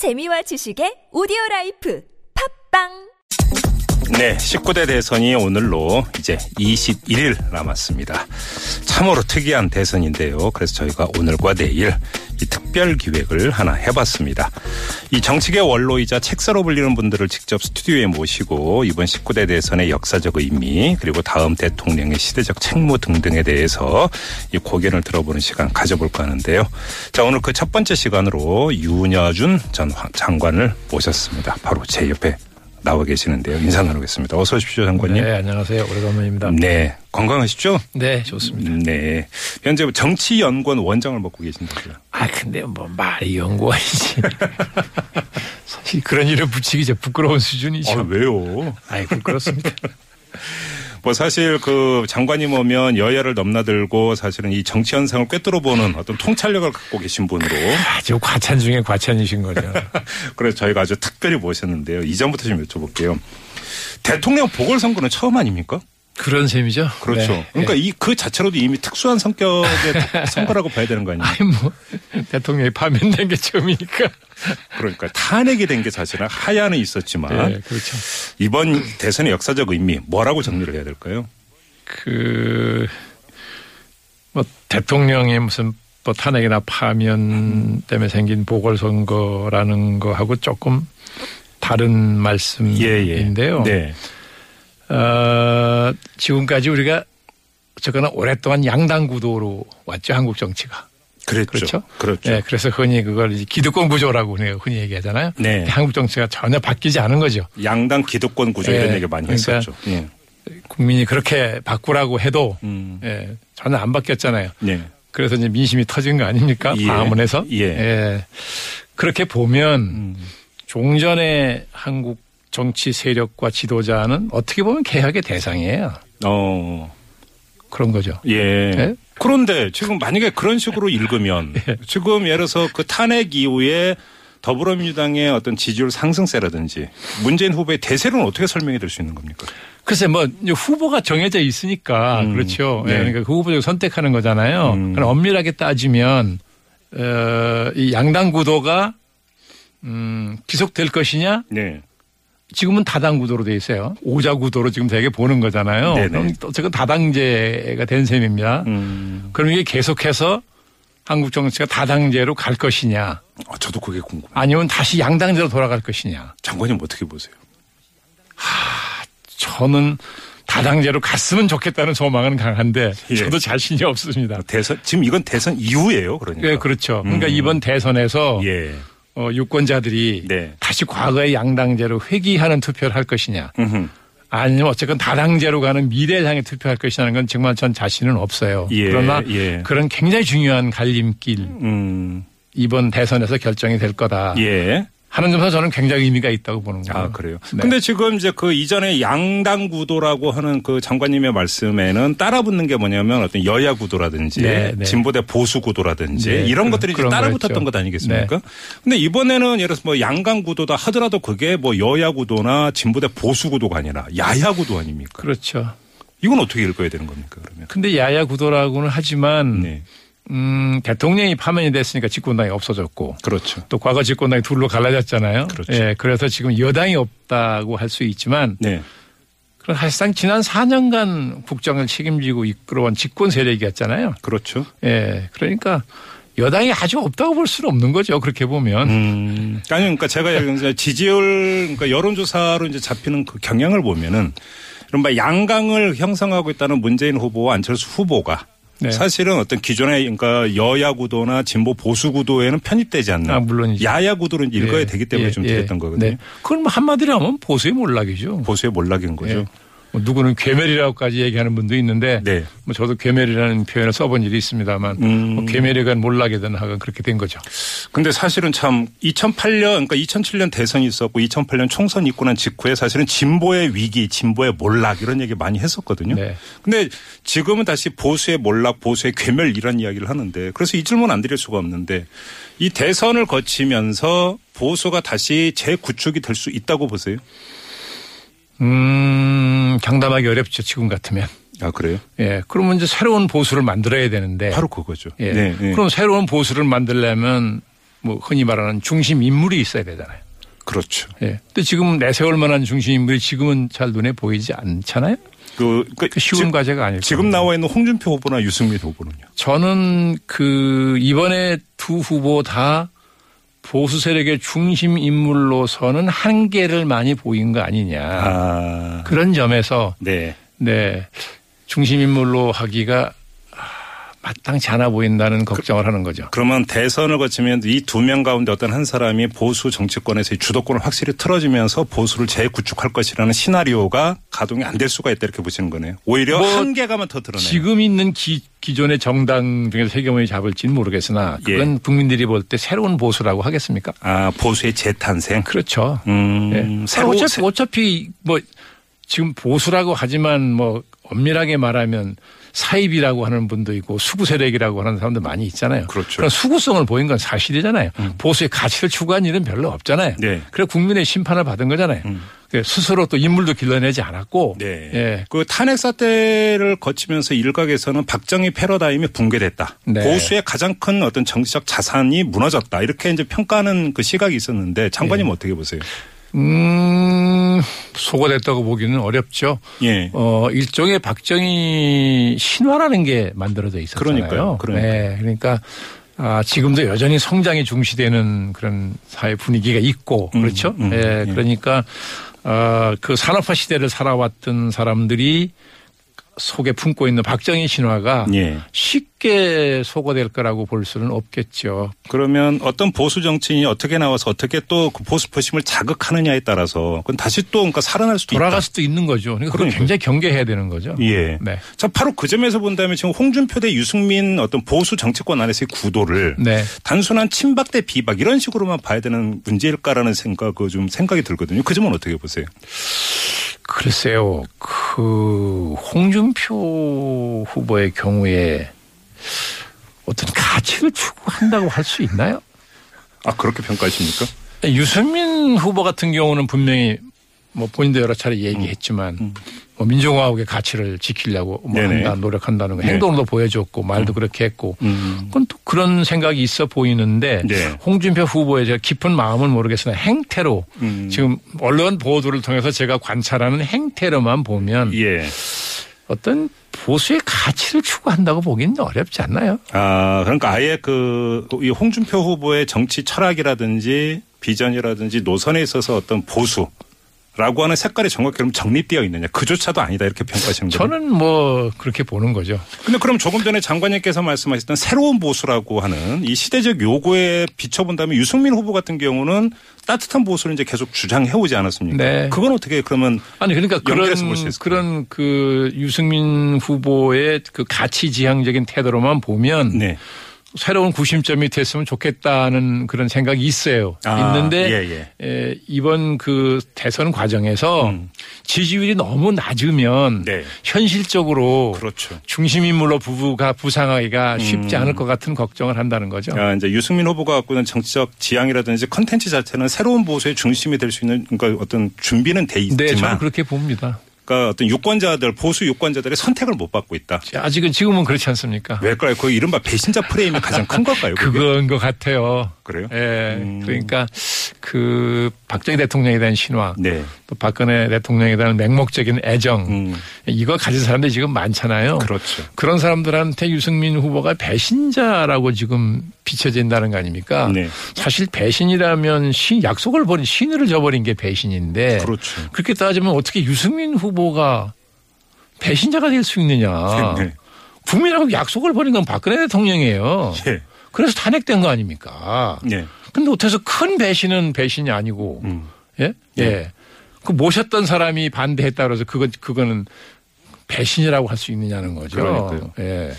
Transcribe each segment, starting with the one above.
재미와 지식의 오디오 life. 팟빵 네, 19대 대선이 오늘로 이제 21일 남았습니다. 참으로 특이한 대선인데요. 그래서 저희가 오늘과 내일 이 특별 기획을 하나 해봤습니다. 이 정치계 원로이자 책사로 불리는 분들을 직접 스튜디오에 모시고 이번 19대 대선의 역사적 의미 그리고 다음 대통령의 시대적 책무 등등에 대해서 이 고견을 들어보는 시간 가져볼까 하는데요. 자, 오늘 그 첫 번째 시간으로 윤여준 전 장관을 모셨습니다. 바로 제 옆에 나와 계시는데요. 인사 나누겠습니다. 어서 오십시오, 장관님. 네, 안녕하세요. 오래간만입니다. 네. 건강하시죠? 네, 좋습니다. 네. 현재 정치연구원 원장을 맡고 계신다고요. 아, 근데 뭐 말이 연구원이지. 사실 그런 일을 붙이기 이제 부끄러운 수준이죠. 아, 왜요? 아이고, 그렇습니다. 뭐 사실 그 장관님 오면 여야를 넘나들고 사실은 이 정치 현상을 꿰뚫어 보는 어떤 통찰력을 갖고 계신 분으로 아주 과찬 중에 과찬이신 거죠. 그래서 저희가 아주 특별히 모셨는데요. 이전부터 좀 여쭤볼게요. 대통령 보궐선거는 처음 아닙니까? 그런 셈이죠. 그렇죠. 네. 그러니까 이그 자체로도 이미 특수한 성격의 선거라고 봐야 되는 거 아니에요? 아니 뭐 대통령이 파면된 게 처음이니까. 그러니까 탄핵이 된 게 사실은 하야는 있었지만 네, 그렇죠. 이번 대선의 역사적 의미 뭐라고 정리를 해야 될까요? 그, 뭐, 대통령의 무슨 뭐 탄핵이나 파면 때문에 생긴 보궐선거라는 거하고 조금 다른 말씀인데요. 네. 어, 지금까지 우리가 어쨌거나 오랫동안 양당 구도로 왔죠, 한국 정치가. 그랬죠. 그렇죠? 그렇죠. 네, 그래서 흔히 그걸 기득권 구조라고 우리가 흔히 얘기하잖아요. 네. 한국 정치가 전혀 바뀌지 않은 거죠. 양당 기득권 구조 이런 네. 얘기 많이 그러니까 했었죠. 예. 국민이 그렇게 바꾸라고 해도 음. 예, 전혀 안 바뀌었잖아요. 네. 그래서 이제 민심이 터진 거 아닙니까? 예. 광화문에서. 예. 그렇게 보면 음. 종전의 한국 정치 세력과 지도자는 어떻게 보면 개혁의 대상이에요. 어. 그런 거죠. 예. 네? 그런데 지금 만약에 그런 식으로 읽으면 예. 지금 예를 들어서 그 탄핵 이후에 더불어민주당의 어떤 지지율 상승세라든지 문재인 후보의 대세는 어떻게 설명이 될 수 있는 겁니까? 글쎄 뭐 후보가 정해져 있으니까 음. 그렇죠. 네. 예, 그러니까 그 후보를 선택하는 거잖아요. 음. 그럼 엄밀하게 따지면 어, 이 양당 구도가 음, 지속될 것이냐? 네. 지금은 다당 구도로 돼 있어요. 오자 구도로 지금 되게 보는 거잖아요. 네네. 어쨌든 다당제가 된 셈입니다. 음. 그럼 이게 계속해서 한국 정치가 다당제로 갈 것이냐, 어, 저도 그게 궁금해요. 아니면 다시 양당제로 돌아갈 것이냐. 장관님 어떻게 보세요? 저는 다당제로 갔으면 좋겠다는 소망은 강한데 예. 저도 자신이 없습니다. 대선 지금 이건 대선 이후예요, 그러니까. 네, 그렇죠. 그러니까 음. 이번 대선에서 예. 어, 유권자들이 네. 다시 과거의 양당제로 회귀하는 투표를 할 것이냐, 음흠. 아니면 어쨌건 다당제로 가는 미래를 향해 투표할 것이냐는 건 정말 전 자신은 없어요. 예, 그러나 예. 그런 굉장히 중요한 갈림길 음. 이번 대선에서 결정이 될 거다 예. 하는 점에서 저는 굉장히 의미가 있다고 보는 거예요. 아, 그래요. 네. 근데 지금 이제 그 이전에 양당 구도라고 하는 그 장관님의 말씀에는 따라 붙는 게 뭐냐면 어떤 여야 구도라든지 네, 네. 진보 대 보수 구도라든지 네, 이런 것들이 이제 따라붙었던. 것 아니겠습니까? 근데 이번에는 예를 들어서 뭐 양강 구도다 하더라도 그게 뭐 여야 구도나 진보 대 보수 구도가 아니라 야야 구도 아닙니까? 그렇죠. 이건 어떻게 읽어야 되는 겁니까, 그러면? 근데 야야 구도라고는 하지만 네. 음, 대통령이 파면이 됐으니까 집권당이 없어졌고 그렇죠. 또 과거 집권당이 둘로 갈라졌잖아요. 그렇죠. 예, 그래서 지금 여당이 없다고 할 수 있지만 네. 그럼 사실상 지난 4년간 국정을 책임지고 이끌어온 집권 세력이었잖아요. 그렇죠. 예, 그러니까 여당이 아주 없다고 볼 수는 없는 거죠. 그렇게 보면. 음. 아니, 그러니까 제가 얘기한 지지율, 그러니까 여론조사로 이제 잡히는 그 경향을 보면은 이른바 양강을 형성하고 있다는 문재인 후보와 안철수 후보가 네. 사실은 어떤 기존의 그러니까 여야 구도나 진보 보수 구도에는 편입되지 않는 아, 물론이죠. 야야 구도로 읽어야 예, 되기 때문에 예, 좀 예. 드렸던 거거든요. 네. 그건 뭐 한마디로 하면 보수의 몰락이죠. 보수의 몰락인 거죠. 예. 뭐 누구는 괴멸이라고까지 얘기하는 분도 있는데 네. 뭐 저도 괴멸이라는 표현을 써본 일이 있습니다만 음. 뭐 괴멸이건 몰락이든 하건 그렇게 된 거죠. 근데 사실은 참 2008년 그러니까 2007년 대선이 있었고 2008년 총선 있고 난 직후에 사실은 진보의 위기, 진보의 몰락 이런 얘기 많이 했었거든요. 네. 근데 지금은 다시 보수의 몰락, 보수의 괴멸 이런 이야기를 하는데 그래서 이 질문 안 드릴 수가 없는데 이 대선을 거치면서 보수가 다시 재구축이 될 수 있다고 보세요? 음, 장담하기 어렵죠. 지금 같으면. 아 그래요? 예. 그러면 이제 새로운 보수를 만들어야 되는데. 바로 그거죠. 예. 네, 네. 그럼 새로운 보수를 만들려면 뭐 흔히 말하는 중심 인물이 있어야 되잖아요. 그렇죠. 예. 근데 지금 내세울 만한 중심 인물이 지금은 잘 눈에 보이지 않잖아요. 그, 그 그 쉬운 지- 과제가 아닐 지금 겁니다. 나와 있는 홍준표 후보나 유승민 후보는요. 저는 그 이번에 두 후보 다 보수 세력의 중심 인물로서는 한계를 많이 보인 거 아니냐. 아, 그런 점에서 네. 네 중심 인물로 하기가 아, 마땅치 않아 보인다는 걱정을 하는 거죠. 그러면 대선을 거치면 이 두 명 가운데 어떤 한 사람이 보수 정치권에서의 주도권을 확실히 틀어지면서 보수를 재구축할 것이라는 시나리오가 가동이 안 될 수가 있다 이렇게 보시는 거네요. 오히려 뭐 한계가만 더 드러내요. 지금 있는 기, 기존의 정당 중에서 세경원이 잡을지는 모르겠으나 그건 예. 국민들이 볼 때 새로운 보수라고 하겠습니까? 아, 보수의 재탄생. 그렇죠. 음, 예. 새로 어차피, 새- 어차피 뭐 지금 보수라고 하지만 뭐 엄밀하게 말하면 사입이라고 하는 분도 있고 수구 세력이라고 하는 사람도 많이 있잖아요. 그렇죠. 그런 수구성을 보인 건 사실이잖아요. 보수의 가치를 추구한 일은 별로 없잖아요. 네. 그래 국민의 심판을 받은 거잖아요. 그 스스로 또 인물도 길러내지 않았고. 네. 예. 그 탄핵 사태를 거치면서 일각에서는 박정희 패러다임이 붕괴됐다. 네. 보수의 가장 큰 어떤 정치적 자산이 무너졌다. 이렇게 이제 평가하는 그 시각이 있었는데 장관님 네. 어떻게 보세요? 음, 소거됐다고 보기는 어렵죠. 예. 어, 일종의 박정희 신화라는 게 만들어져 있었잖아요. 그러니까요. 그러니까요. 네. 그러니까 아, 지금도 여전히 성장이 중시되는 그런 사회 분위기가 있고 음, 그렇죠. 음, 예. 예. 그러니까 아, 그 산업화 시대를 살아왔던 사람들이 속에 품고 있는 박정희 신화가 예. 쉽 게 소거될 거라고 볼 수는 없겠죠. 그러면 어떤 보수 정치인이 어떻게 나와서 어떻게 또 그 보수 표심을 자극하느냐에 따라서 그건 다시 또 그러니까 살아날 수도 돌아갈 있다. 수도 있는 거죠. 그러니까 그러니까요. 굉장히 경계해야 되는 거죠. 예. 네. 자, 바로 그 점에서 본다면 지금 홍준표 대 유승민 어떤 보수 정치권 안에서의 구도를 네. 단순한 친박 대 비박 이런 식으로만 봐야 되는 문제일까라는 생각, 좀 생각이 들거든요. 그 점은 어떻게 보세요? 글쎄요, 그, 홍준표 후보의 경우에 어떤 가치를 추구한다고 할 수 있나요? 아, 그렇게 평가하십니까? 유승민 후보 같은 경우는 분명히 뭐 본인도 여러 차례 얘기했지만 뭐 민주공화국의 가치를 지키려고 뭐 음. 한다, 노력한다는 거 네. 행동으로 보여줬고 말도 그렇게 했고 음. 그건 또 그런 생각이 있어 보이는데 네. 홍준표 후보의 제가 깊은 마음은 모르겠으나 행태로 음. 지금 언론 보도를 통해서 제가 관찰하는 행태로만 보면 예. 어떤 보수의 가치를 추구한다고 보기는 어렵지 않나요? 아, 그러니까 아예 그, 이 홍준표 후보의 정치 철학이라든지 비전이라든지 노선에 있어서 어떤 보수. 라고 하는 색깔이 정확히 그럼 정립되어 있느냐. 그조차도 아니다. 이렇게 평가하시는 거죠. 저는 뭐 그렇게 보는 거죠. 근데 그럼 조금 전에 장관님께서 말씀하셨던 새로운 보수라고 하는 이 시대적 요구에 비춰본다면 유승민 후보 같은 경우는 따뜻한 보수를 이제 계속 주장해 오지 않았습니까? 네. 그건 어떻게 그러면 아니 그러니까 그런? 그런 그 유승민 후보의 그 가치 지향적인 태도로만 보면 네. 새로운 구심점이 됐으면 좋겠다는 그런 생각이 있어요. 아, 있는데 예, 에, 이번 그 대선 과정에서 음. 지지율이 너무 낮으면 네. 현실적으로 그렇죠. 중심 인물로 부부가 부상하기가 쉽지 음. 않을 것 같은 걱정을 한다는 거죠. 아, 이제 유승민 후보가 갖고 있는 정치적 지향이라든지 컨텐츠 자체는 새로운 보수의 중심이 될 수 있는 그러니까 어떤 준비는 돼 네, 저는 있지만 그렇게 봅니다. 그러니까 어떤 유권자들 보수 유권자들의 선택을 못 받고 있다. 아직은 지금은 그렇지 않습니까? 왜일까요? 그 이른바 배신자 프레임이 가장 큰 걸까요? 그게? 그건 것 같아요. 그래요? 예. 음. 그러니까 그 박정희 대통령에 대한 신화, 네. 또 박근혜 대통령에 대한 맹목적인 애정, 음. 이거 가진 사람들이 지금 많잖아요. 그렇죠. 그런 사람들한테 유승민 후보가 배신자라고 지금 비춰진다는 거 아닙니까? 네. 사실 배신이라면 신, 약속을 버린 신의를 저버린 게 배신인데 그렇죠. 그렇게 따지면 어떻게 유승민 후보가 배신자가 될 수 있느냐? 네. 국민하고 약속을 버린 건 박근혜 대통령이에요. 예. 그래서 탄핵된 거 아닙니까? 예. 근데 어때서 큰 배신은 배신이 아니고, 음. 예? 네. 예. 그 모셨던 사람이 반대했다 그래서 그거, 그거는 배신이라고 할 수 있느냐는 거죠. 그러니까요. 예.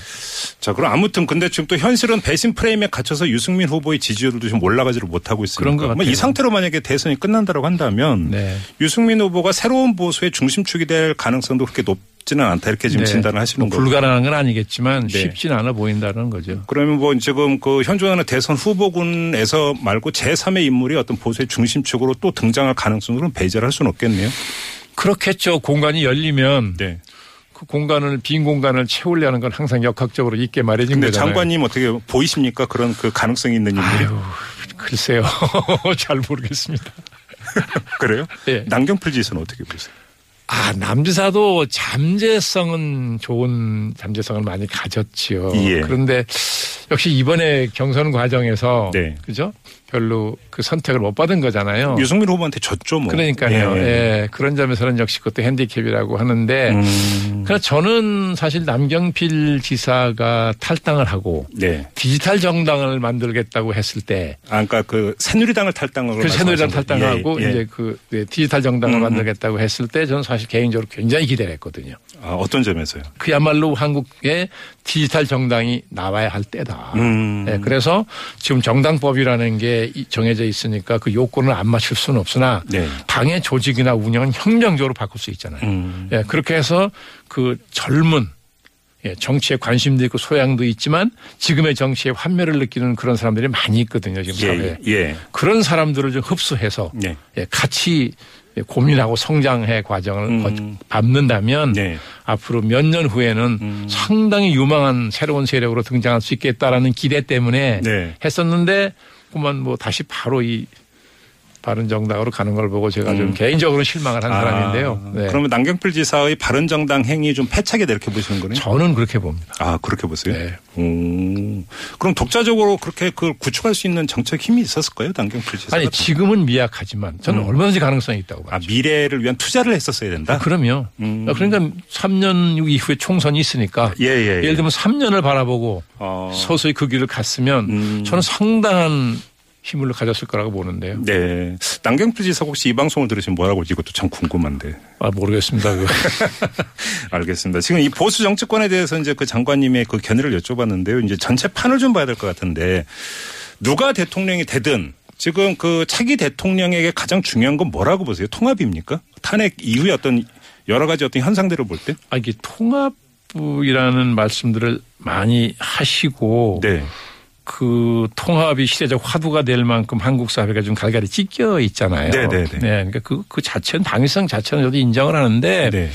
자, 그럼 아무튼 근데 지금 또 현실은 배신 프레임에 갇혀서 유승민 후보의 지지율도 좀 올라가지를 못하고 있으니까 그런 것 뭐이. 상태로 만약에 대선이 끝난다고 한다면 네. 유승민 후보가 새로운 보수의 중심축이 될 가능성도 그렇게 높 지는 않다 이렇게 지금 네. 진단을 하시는 뭐 거고. 불가능한 건 아니겠지만 네. 쉽진 않아 보인다는 거죠. 그러면 뭐 지금 그 현존하는 대선 후보군에서 말고 제3의 인물이 어떤 보수의 중심축으로 또 등장할 가능성으로는 배제를 할 수는 없겠네요. 그렇겠죠. 공간이 열리면 네. 그 공간을 빈 공간을 채우려는 건 항상 역학적으로 있게 마련인 근데 거잖아요. 장관님 어떻게 보이십니까? 그런 그 가능성이 있는 인물이? 아유, 글쎄요. 잘 모르겠습니다. 그래요? 예. 남경필 지사는 어떻게 보세요? 아, 남지사도 잠재성은 좋은 잠재성을 많이 가졌지요. 예. 그런데 역시 이번에 경선 과정에서 네. 그죠? 별로 그 선택을 못 받은 거잖아요. 유승민 후보한테 졌죠, 뭐. 그러니까요. 예. 예. 그런 점에서는 역시 그것도 핸디캡이라고 하는데 음, 그래서 저는 사실 남경필 지사가 탈당을 하고 네. 디지털 정당을 만들겠다고 했을 때 아, 그러니까 그 새누리당을 탈당으로 그 새누리당 탈당하고. 예, 예. 이제 그 네, 디지털 정당을 음. 만들겠다고 했을 때 저는 사실 개인적으로 굉장히 기대를 했거든요. 아, 어떤 점에서요? 그야말로 한국의 디지털 정당이 나와야 할 때다. 음. 예, 그래서 지금 정당법이라는 게 이- 정해져 있으니까 그 요건을 안 맞출 수는 없으나 네. 당의 조직이나 운영은 혁명적으로 바꿀 수 있잖아요. 음. 예, 그렇게 해서 그 젊은 예, 정치에 관심도 있고 소양도 있지만 지금의 정치에 환멸을 느끼는 그런 사람들이 많이 있거든요. 지금 사회에. 예, 예. 그런 사람들을 좀 흡수해서 네. 예, 같이 고민하고 성장해 과정을 음. 거- 밟는다면 네. 앞으로 몇 년 후에는 음. 상당히 유망한 새로운 세력으로 등장할 수 있겠다라는 기대 때문에 네. 했었는데 그만 뭐 다시 바로 이 바른 정당으로 가는 걸 보고 제가 좀 음. 개인적으로 실망을 한 사람인데요. 아, 네. 그러면 남경필 지사의 바른정당 행위 좀 패착이 이렇게 보시는 거네요? 저는 그렇게 봅니다. 아, 그렇게 보세요? 네. 음. 그럼 독자적으로 그렇게 그걸 구축할 수 있는 정책 힘이 있었을까요? 남경필 지사가? 아니 지금은 미약하지만 저는 음. 얼마든지 가능성이 있다고 아, 봐요. 미래를 위한 투자를 했었어야 된다? 그럼요. 음. 그러니까 3년 이후에 총선이 있으니까 예, 예. 예. 예를 들면 3년을 바라보고 어. 서서히 그 길을 갔으면 음. 저는 상당한 힘을 가졌을 거라고 보는데요. 네. 남경필 지사 혹시 이 방송을 들으시면 뭐라고 이것도 참 궁금한데. 아 모르겠습니다. 알겠습니다. 지금 이 보수 정치권에 대해서 이제 그 장관님의 그 견해를 여쭤봤는데요. 이제 전체 판을 좀 봐야 될 것 같은데 누가 대통령이 되든 지금 그 차기 대통령에게 가장 중요한 건 뭐라고 보세요? 통합입니까? 탄핵 이후에 어떤 여러 가지 어떤 현상들을 볼 때? 아 이게 통합이라는 말씀들을 많이 하시고 네. 그 통합이 시대적 화두가 될 만큼 한국 사회가 좀 갈갈이 찢겨 있잖아요. 네, 네, 네. 그러니까 그, 그 자체는 당위성 자체는 저도 인정을 하는데 네.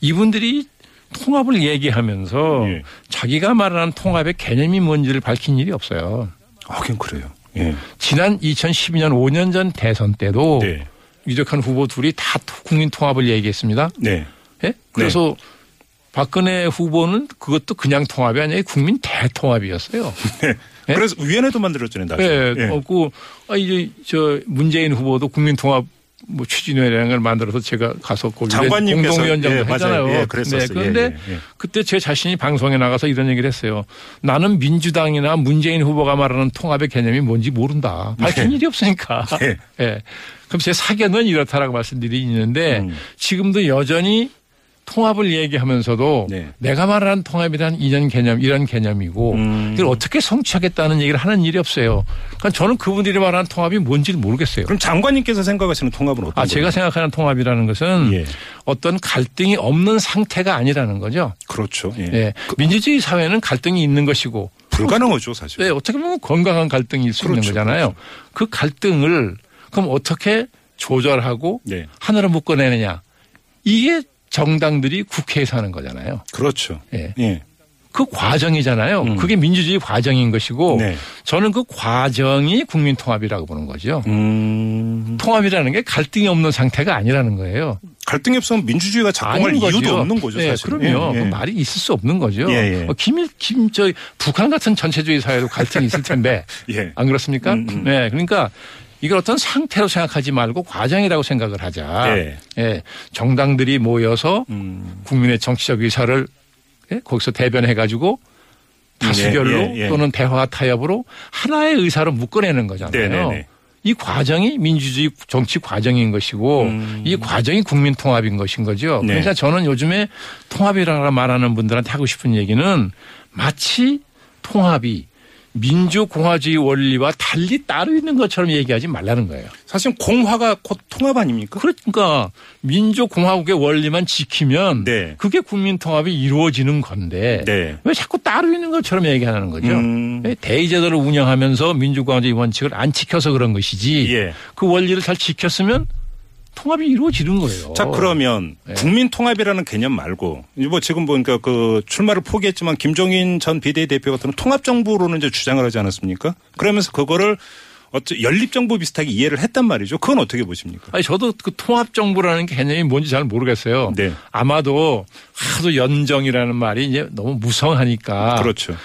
이분들이 통합을 얘기하면서 예. 자기가 말하는 통합의 개념이 뭔지를 밝힌 일이 없어요. 하긴 그래요. 예. 지난 2012년 5년 전 대선 때도 네. 유력한 후보 둘이 다 국민 통합을 얘기했습니다. 네. 예? 그래서 박근혜 후보는 그것도 그냥 통합이 아니라 국민 대통합이었어요. 네. 예? 그래서 위원회도 만들었잖아요. 나중에. 예, 예. 없고 아 이제 저 문재인 후보도 국민 통합 뭐 추진회라는 걸 만들어서 제가 가서 장관님께서 공동위원장도 예. 했잖아요. 예, 그랬었어요. 그런데 예, 예, 예. 그때 제 자신이 방송에 나가서 이런 얘기를 했어요. 나는 민주당이나 문재인 후보가 말하는 통합의 개념이 뭔지 모른다. 밝힌 네. 일이 없으니까. 예. 예. 그럼 제 사견은 이렇다라고 말씀드리 있는데 음. 지금도 여전히 통합을 얘기하면서도 네. 내가 말하는 통합이란 이런 개념, 이런 개념이고 음. 이걸 어떻게 성취하겠다는 얘기를 하는 일이 없어요. 그러니까 저는 그분들이 말하는 통합이 뭔지를 모르겠어요. 그럼 장관님께서 생각하시는 통합은 어떤 아? 제가 생각하는 통합이라는 것은 예. 어떤 갈등이 없는 상태가 아니라는 거죠. 그렇죠. 예. 예. 민주주의 사회는 갈등이 있는 것이고 불가능하죠, 사실. 네, 어떻게 보면 건강한 갈등일 수 그렇죠, 있는 거잖아요. 그 갈등을 그럼 어떻게 조절하고 네. 하나로 묶어내느냐. 이게 정당들이 국회에서 하는 거잖아요. 그렇죠. 예. 예. 그 과정이잖아요. 음. 그게 민주주의 과정인 것이고 네. 저는 그 과정이 국민 통합이라고 보는 거죠. 음. 통합이라는 게 갈등이 없는 상태가 아니라는 거예요. 갈등이 없으면 민주주의가 작동할 이유도 거죠. 없는 거죠, 네, 사실. 그럼요. 예, 예. 그 말이 있을 수 없는 거죠. 예, 예. 어, 김일, 김, 저, 북한 같은 전체주의 사회도 갈등이 있을 텐데. 예. 안 그렇습니까? 음, 음. 네. 그러니까 이걸 어떤 상태로 생각하지 말고 과정이라고 생각을 하자. 예. 예. 정당들이 모여서 음. 국민의 정치적 의사를 예? 거기서 대변해 가지고 다수결로 예, 예, 예. 또는 대화 타협으로 하나의 의사로 묶어내는 거잖아요. 네네네. 이 과정이 민주주의 정치 과정인 것이고 음. 이 과정이 국민 통합인 것인 거죠. 네. 그러니까 저는 요즘에 통합이라고 말하는 분들한테 하고 싶은 얘기는 마치 통합이 민주공화주의 원리와 달리 따로 있는 것처럼 얘기하지 말라는 거예요. 사실 공화가 곧 통합 아닙니까? 그러니까 민주공화국의 원리만 지키면 네. 그게 국민통합이 이루어지는 건데 네. 왜 자꾸 따로 있는 것처럼 얘기하는 거죠? 음. 왜 대의제도를 운영하면서 민주공화주의 원칙을 안 지켜서 그런 것이지 예. 그 원리를 잘 지켰으면 통합이 이루어지는 거예요. 자 그러면 네. 국민 통합이라는 개념 말고 뭐 지금 보니까 그 출마를 포기했지만 김종인 전 비대위 대표 같은 통합 정부로는 이제 주장을 하지 않았습니까? 그러면서 그거를 어째 연립 정부 비슷하게 이해를 했단 말이죠. 그건 어떻게 보십니까? 아니 저도 그 통합 정부라는 개념이 뭔지 잘 모르겠어요. 네. 아마도 하도 연정이라는 말이 이제 너무 무성하니까 그렇죠.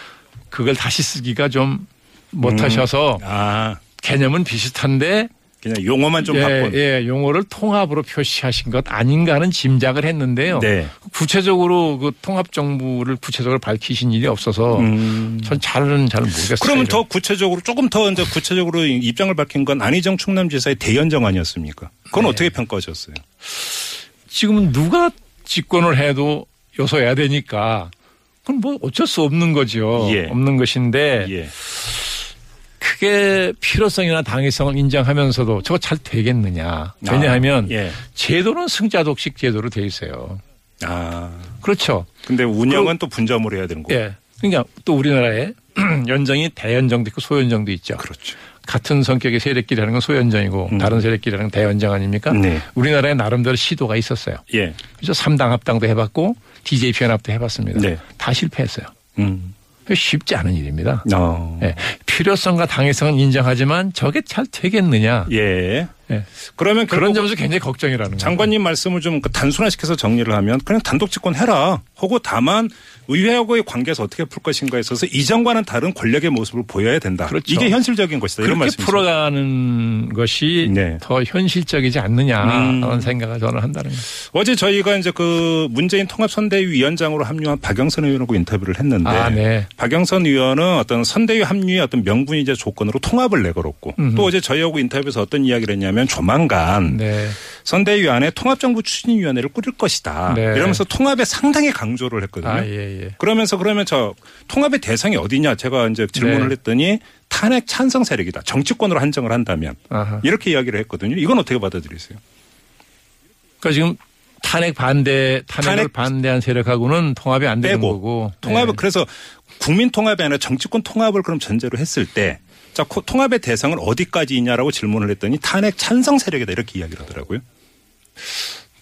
그걸 다시 쓰기가 좀 못하셔서 아, 개념은 비슷한데 그냥 용어만 좀 예, 바꾼. 예, 용어를 통합으로 표시하신 것 아닌가 하는 짐작을 했는데요. 네. 구체적으로 그 통합 정부를 구체적으로 밝히신 일이 없어서 음. 전 잘은 잘 모르겠어요. 그러면 더 구체적으로 조금 더 이제 구체적으로 입장을 밝힌 건 안희정 충남지사의 대연정 아니었습니까? 그건 네. 어떻게 평가하셨어요? 지금은 누가 집권을 해도 요소해야 되니까 그건 뭐 어쩔 수 없는 거죠. 예. 없는 것인데 예. 그게 필요성이나 당위성을 인정하면서도 저거 잘 되겠느냐. 왜냐하면 아, 예. 제도는 승자 독식 제도로 돼 있어요. 아. 그렇죠. 근데 운영은 또 분점으로 해야 되는 거고. 예. 그러니까 또 우리나라에 연정이 대연정도 있고 소연정도 있죠. 그렇죠. 같은 성격의 세력끼리라는 건 소연정이고 음. 다른 세력끼리라는 건 대연정 아닙니까? 네. 우리나라에 나름대로 시도가 있었어요. 예. 그래서 삼당 합당도 해봤고 DJ 연합도 해봤습니다. 네. 다 실패했어요. 음. 쉽지 않은 일입니다. 어. 예. 필요성과 당위성은 인정하지만 저게 잘 되겠느냐. 예. 예. 그러면 그런 점에서 굉장히 걱정이라는 거예요. 장관님 말씀을 좀 단순화시켜서 정리를 하면 그냥 단독 집권 해라. 하고 다만 의회하고의 관계에서 어떻게 풀 것인가에 있어서 이전과는 다른 권력의 모습을 보여야 된다. 그렇죠. 이게 현실적인 것이다. 이런 말씀이죠. 풀어가는 것이 네. 더 현실적이지 않느냐라는 음. 생각을 저는 한다는 거예요. 어제 저희가 이제 그 문재인 통합선대위 위원장으로 합류한 박영선 의원하고 인터뷰를 했는데 아, 네. 박영선 의원은 어떤 선대위 합류의 어떤 명분이자 조건으로 통합을 내걸었고 음흠. 또 어제 저희하고 인터뷰에서 어떤 이야기를 했냐면 조만간 네. 선대위 안에 통합정부 추진위원회를 꾸릴 것이다. 네. 이러면서 통합에 상당히 강조를 했거든요. 아, 예, 예. 그러면서 그러면 저 통합의 대상이 어디냐 제가 이제 질문을 네. 했더니 탄핵 찬성 세력이다. 정치권으로 한정을 한다면 아하. 이렇게 이야기를 했거든요. 이건 어떻게 받아들이세요? 그러니까 지금 탄핵 반대, 탄핵을 탄핵 반대한 세력하고는 통합이 안 되는 거고. 통합을 네. 그래서 국민 통합이 아니라 정치권 통합을 그럼 전제로 했을 때 자, 코- 통합의 대상은 어디까지이냐라고 질문을 했더니 탄핵 찬성 세력이다 이렇게 이야기를 하더라고요.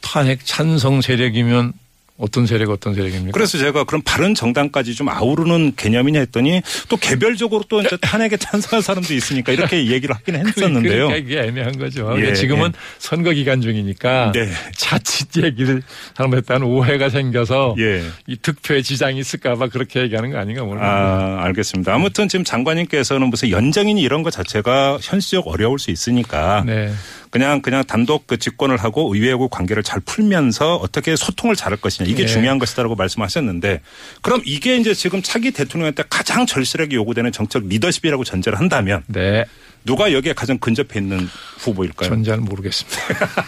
탄핵 찬성 세력이면 어떤 세력 어떤 세력입니까? 그래서 제가 그럼 바른 정당까지 좀 아우르는 개념이냐 했더니 또 개별적으로 또 이제 탄핵에 찬성한 사람도 있으니까 이렇게 얘기를 하긴 했었는데요. 그러니까 이게 애매한 거죠. 예, 그러니까 지금은 예. 선거 기간 중이니까 네. 자칫 얘기를 잘못했다는 오해가 생겨서 예. 이 득표에 지장이 있을까봐 그렇게 얘기하는 거 아닌가 모르겠네요. 아, 알겠습니다. 아무튼 지금 장관님께서는 무슨 연정이니 이런 것 자체가 현실적 어려울 수 있으니까 네. 그냥 그냥 단독 그 집권을 하고 의회하고 관계를 잘 풀면서 어떻게 소통을 잘할 것이냐 이게 네. 중요한 것이다라고 말씀하셨는데 그럼 이게 이제 지금 차기 대통령한테 가장 절실하게 요구되는 정책 리더십이라고 전제를 한다면 네. 누가 여기에 가장 근접해 있는 후보일까요? 전 잘 모르겠습니다.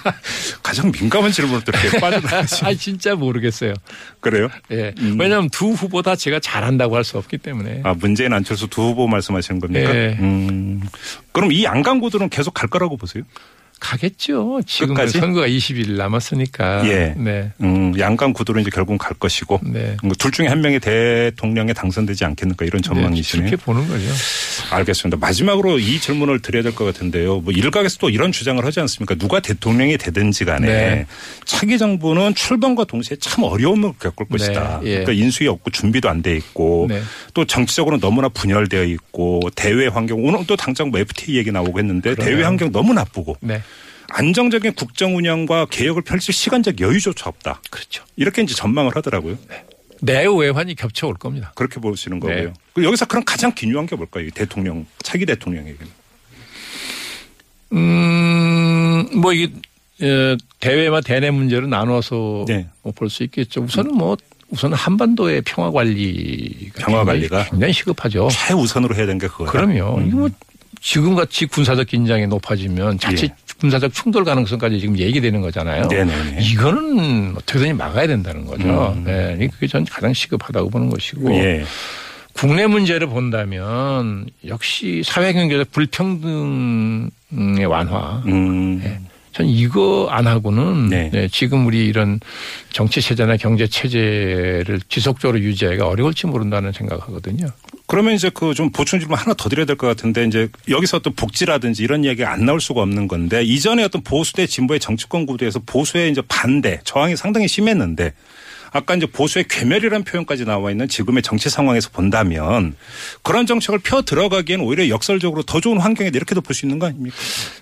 가장 민감한 질문을 또 이렇게 빠져나가시 아 진짜 모르겠어요. 그래요? 예. 음. 왜냐하면 두 후보 다 제가 잘한다고 할 수 없기 때문에. 아 문재인 안철수 두 후보 말씀하시는 겁니까? 네. 음. 그럼 이 양강구도는 계속 갈 거라고 보세요? 가겠죠. 지금 끝까지? 선거가 20일 남았으니까. 예. 네. 음, 양강 구도로 이제 결국은 갈 것이고 네. 음, 둘 중에 한 명이 대통령에 당선되지 않겠는가 이런 네, 전망이시네요. 그렇게 보는 거죠. 알겠습니다. 마지막으로 이 질문을 드려야 될 것 같은데요. 뭐 일각에서 또 이런 주장을 하지 않습니까? 누가 대통령이 되든지 간에 네. 차기 정부는 출범과 동시에 참 어려움을 겪을 네, 것이다. 예. 그러니까 인수위 없고 준비도 안 돼 있고 네. 또 정치적으로 너무나 분열되어 있고 대외 환경 오늘 또 당장 뭐 FTA 얘기 나오고 했는데 그러네요. 대외 환경 너무 나쁘고 네. 안정적인 국정 운영과 개혁을 펼칠 시간적 여유조차 없다. 그렇죠. 이렇게 이제 전망을 하더라고요. 내외환이 겹쳐올 겁니다. 그렇게 보시는 네. 거고요. 그리고 여기서 그럼 가장 기묘한 게 뭘까요? 이 대통령 차기 대통령에게는. 음, 뭐 이게 에, 대외와 대내 문제로 나눠서 네. 볼수 있겠죠. 우선은 뭐 우선 한반도의 평화 관리가 평화 굉장히- 관리가? 굉장히 시급하죠. 최우선으로 해야 되는 게 그거다. 그럼요. 음. 이거 뭐 지금 같이 군사적 긴장이 높아지면 자칫 예. 군사적 충돌 가능성까지 지금 얘기되는 거잖아요. 네네네. 이거는 어떻게든지 막아야 된다는 거죠. 음. 네, 그게 전 가장 시급하다고 보는 것이고 예. 국내 문제를 본다면 역시 사회 경제적 불평등의 완화. 음. 네. 전 이거 안 하고는 네. 네, 지금 우리 이런 정치 체제나 경제 체제를 지속적으로 유지하기가 어려울지 모른다는 생각하거든요. 그러면 이제 그 좀 보충 질문 하나 더 드려야 될 것 같은데 이제 여기서 어떤 복지라든지 이런 이야기가 안 나올 수가 없는 건데 이전에 어떤 보수 대 진보의 정치권 구도에서 보수의 이제 반대 저항이 상당히 심했는데 아까 이제 보수의 괴멸이라는 표현까지 나와 있는 지금의 정치 상황에서 본다면 그런 정책을 펴 들어가기에는 오히려 역설적으로 더 좋은 환경이다 이렇게도 볼 수 있는 거 아닙니까?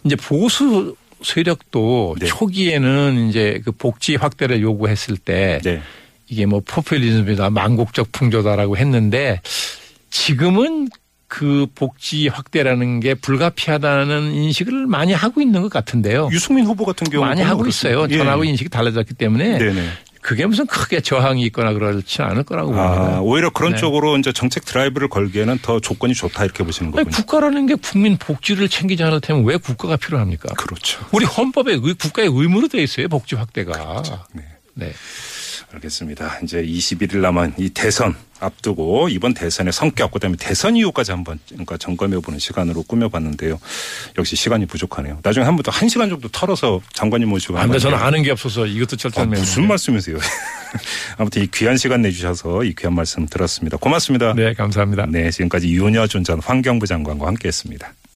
이제 보수 세력도 네. 초기에는 이제 그 복지 확대를 요구했을 때 네. 이게 뭐 포퓰리즘이다 망국적 풍조다라고 했는데 지금은 그 복지 확대라는 게 불가피하다는 인식을 많이 하고 있는 것 같은데요. 유승민 후보 같은 경우 많이 하고 있어요. 전하고 인식이 달라졌기 때문에 네네. 그게 무슨 크게 저항이 있거나 그렇지 않을 거라고 봅니다. 아, 오히려 그런 네. 쪽으로 이제 정책 드라이브를 걸기에는 더 조건이 좋다 이렇게 보시는 거군요. 국가라는 게 국민 복지를 챙기지 않을 테면 왜 국가가 필요합니까? 그렇죠. 우리 헌법에 의- 국가의 의무로 돼 있어요. 복지 확대가. 네. 네. 알겠습니다. 이제 21일 남은 이 대선 앞두고 이번 대선의 성격 그다음에 대선 이후까지 한번 그러니까 점검해보는 시간으로 꾸며봤는데요. 역시 시간이 부족하네요. 나중에 한 번 더 한 시간 정도 털어서 장관님 모시고 안 돼, 한번 저는 해요. 아는 게 없어서 이것도 아, 철저히 무슨 말씀이세요? 아무튼 이 귀한 시간 내주셔서 이 귀한 말씀 들었습니다. 고맙습니다. 네, 감사합니다. 네, 지금까지 윤여준 전 환경부 장관과 함께했습니다.